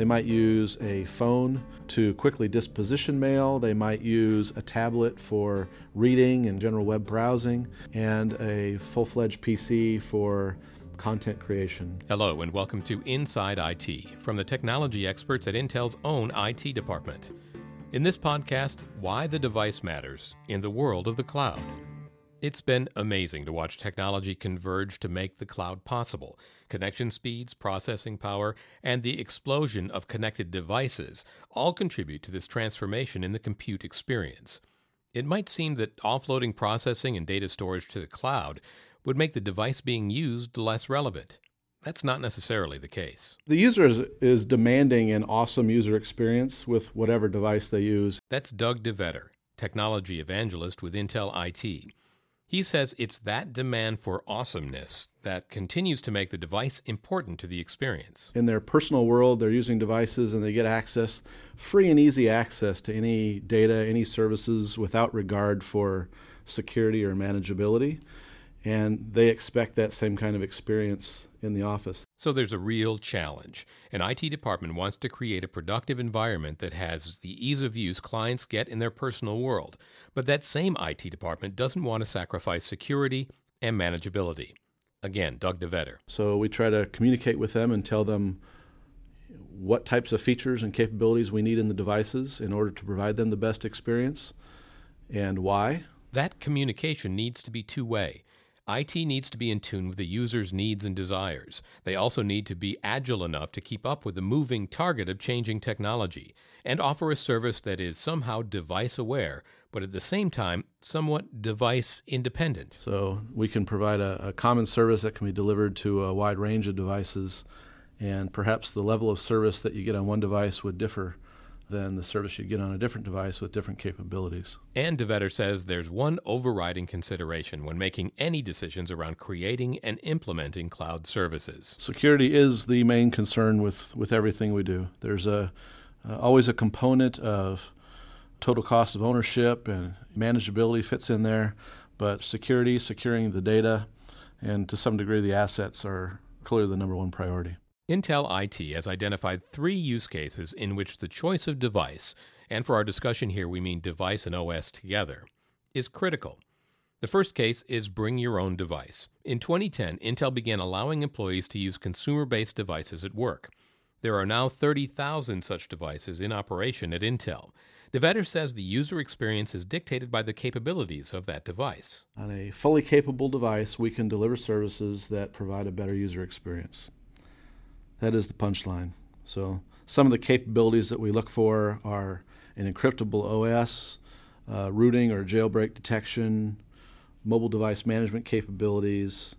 They might use a phone to quickly disposition mail. They might use a tablet for reading and general web browsing, and a full fledged PC for content creation. Hello, and welcome to Inside IT from the technology experts at Intel's own IT department. In this podcast, why the device matters in the world of the cloud. It's been amazing to watch technology converge to make the cloud possible. Connection speeds, processing power, and the explosion of connected devices all contribute to this transformation in the compute experience. It might seem that offloading processing and data storage to the cloud would make the device being used less relevant. That's not necessarily the case. The user is, is demanding an awesome user experience with whatever device they use. That's Doug DeVetter, technology evangelist with Intel IT. He says it's that demand for awesomeness that continues to make the device important to the experience. In their personal world, they're using devices and they get access, free and easy access to any data, any services without regard for security or manageability and they expect that same kind of experience in the office. So there's a real challenge. An IT department wants to create a productive environment that has the ease of use clients get in their personal world. But that same IT department doesn't want to sacrifice security and manageability. Again, Doug DeVetter. So we try to communicate with them and tell them what types of features and capabilities we need in the devices in order to provide them the best experience and why. That communication needs to be two way. IT needs to be in tune with the user's needs and desires. They also need to be agile enough to keep up with the moving target of changing technology and offer a service that is somehow device aware, but at the same time, somewhat device independent. So we can provide a, a common service that can be delivered to a wide range of devices, and perhaps the level of service that you get on one device would differ than the service should get on a different device with different capabilities. And DeVetter says there's one overriding consideration when making any decisions around creating and implementing cloud services. Security is the main concern with, with everything we do. There's a uh, always a component of total cost of ownership and manageability fits in there, but security, securing the data, and to some degree the assets are clearly the number one priority. Intel IT has identified three use cases in which the choice of device, and for our discussion here we mean device and OS together, is critical. The first case is bring your own device. In 2010, Intel began allowing employees to use consumer based devices at work. There are now 30,000 such devices in operation at Intel. DeVetter says the user experience is dictated by the capabilities of that device. On a fully capable device, we can deliver services that provide a better user experience. That is the punchline. So some of the capabilities that we look for are an encryptable OS, uh, rooting or jailbreak detection, mobile device management capabilities,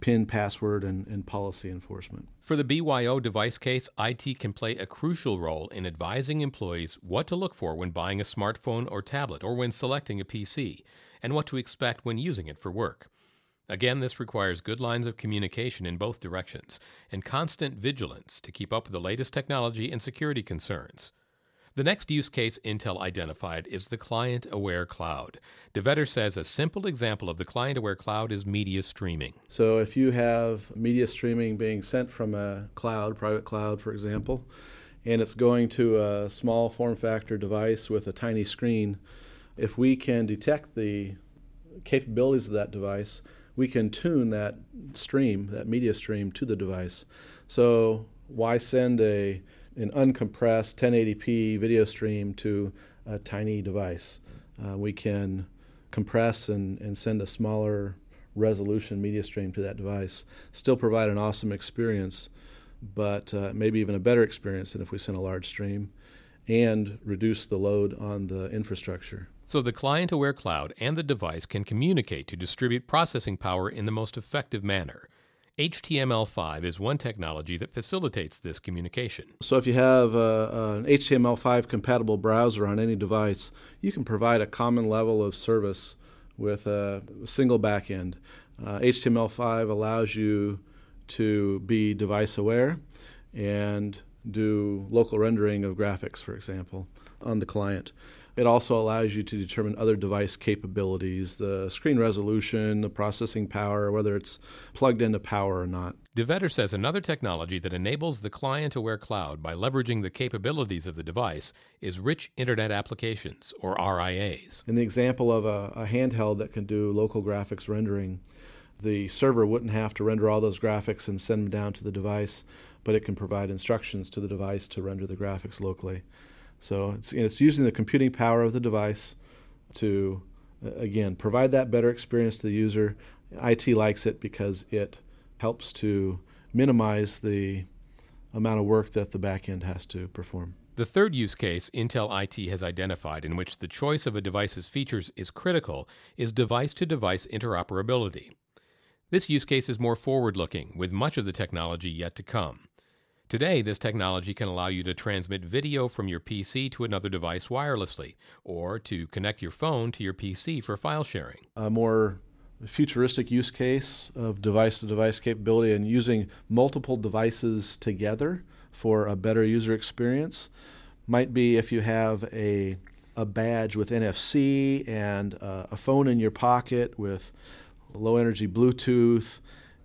PIN, password, and, and policy enforcement. For the BYO device case, IT can play a crucial role in advising employees what to look for when buying a smartphone or tablet or when selecting a PC, and what to expect when using it for work. Again, this requires good lines of communication in both directions and constant vigilance to keep up with the latest technology and security concerns. The next use case Intel identified is the client aware cloud. DeVetter says a simple example of the client aware cloud is media streaming. So, if you have media streaming being sent from a cloud, private cloud, for example, and it's going to a small form factor device with a tiny screen, if we can detect the capabilities of that device, we can tune that stream, that media stream, to the device. So why send a an uncompressed 1080p video stream to a tiny device? Uh, we can compress and, and send a smaller resolution media stream to that device, still provide an awesome experience, but uh, maybe even a better experience than if we send a large stream and reduce the load on the infrastructure. So the client aware cloud and the device can communicate to distribute processing power in the most effective manner. HTML5 is one technology that facilitates this communication. So, if you have a, an HTML5 compatible browser on any device, you can provide a common level of service with a single backend. Uh, HTML5 allows you to be device aware and do local rendering of graphics, for example, on the client. It also allows you to determine other device capabilities, the screen resolution, the processing power, whether it's plugged into power or not. DeVetter says another technology that enables the client aware cloud by leveraging the capabilities of the device is rich Internet applications, or RIAs. In the example of a, a, handheld that can do local graphics rendering, the server wouldn't have to render all those graphics and send them down to the device, but it can provide instructions to the device to render the graphics locally. So it's, it's using the computing power of the device to, uh, again, provide that better experience to the user. IT likes it because it helps to minimize the amount of work that the backend has to perform. The third use case Intel IT has identified in which the choice of a device's features is critical is device to device interoperability. This use case is more forward looking, with much of the technology yet to come. Today, this technology can allow you to transmit video from your PC to another device wirelessly, or to connect your phone to your PC for file sharing. A more futuristic use case of device to device capability and using multiple devices together for a better user experience might be if you have a, a badge with NFC and uh, a phone in your pocket with low energy Bluetooth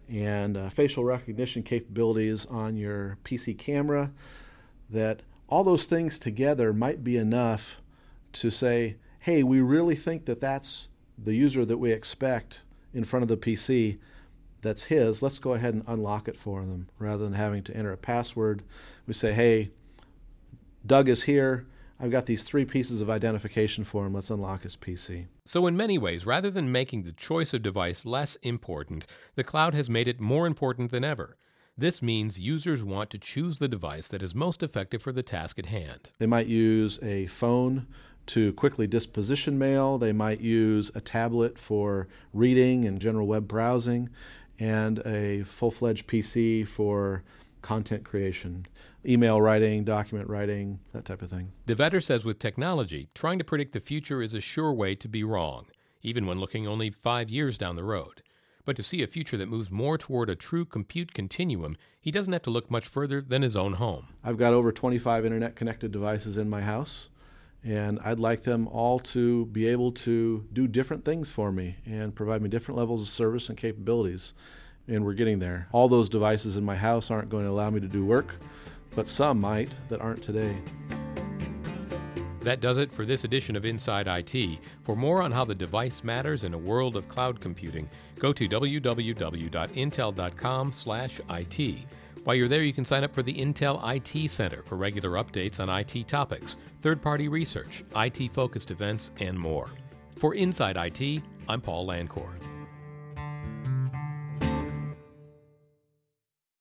and uh, facial recognition capabilities on your PC camera, that all those things together might be enough to say, hey, we really think that that's the user that we expect in front of the PC that's his, let's go ahead and unlock it for them rather than having to enter a password. We say, hey, Doug is here. I've got these three pieces of identification for him. Let's unlock his PC. So, in many ways, rather than making the choice of device less important, the cloud has made it more important than ever. This means users want to choose the device that is most effective for the task at hand. They might use a phone to quickly disposition mail. They might use a tablet for reading and general web browsing, and a full fledged PC for content creation, email writing, document writing, that type of thing. DeVetter says with technology, trying to predict the future is a sure way to be wrong, even when looking only five years down the road. But to see a future that moves more toward a true compute continuum, he doesn't have to look much further than his own home. I've got over 25 internet connected devices in my house and I'd like them all to be able to do different things for me and provide me different levels of service and capabilities. And we're getting there. All those devices in my house aren't going to allow me to do work, but some might that aren't today. That does it for this edition of Inside IT. For more on how the device matters in a world of cloud computing, go to www.intel.com/it. While you're there, you can sign up for the Intel IT Center for regular updates on IT topics, third party research, IT focused events, and more. For Inside IT, I'm Paul Landcore.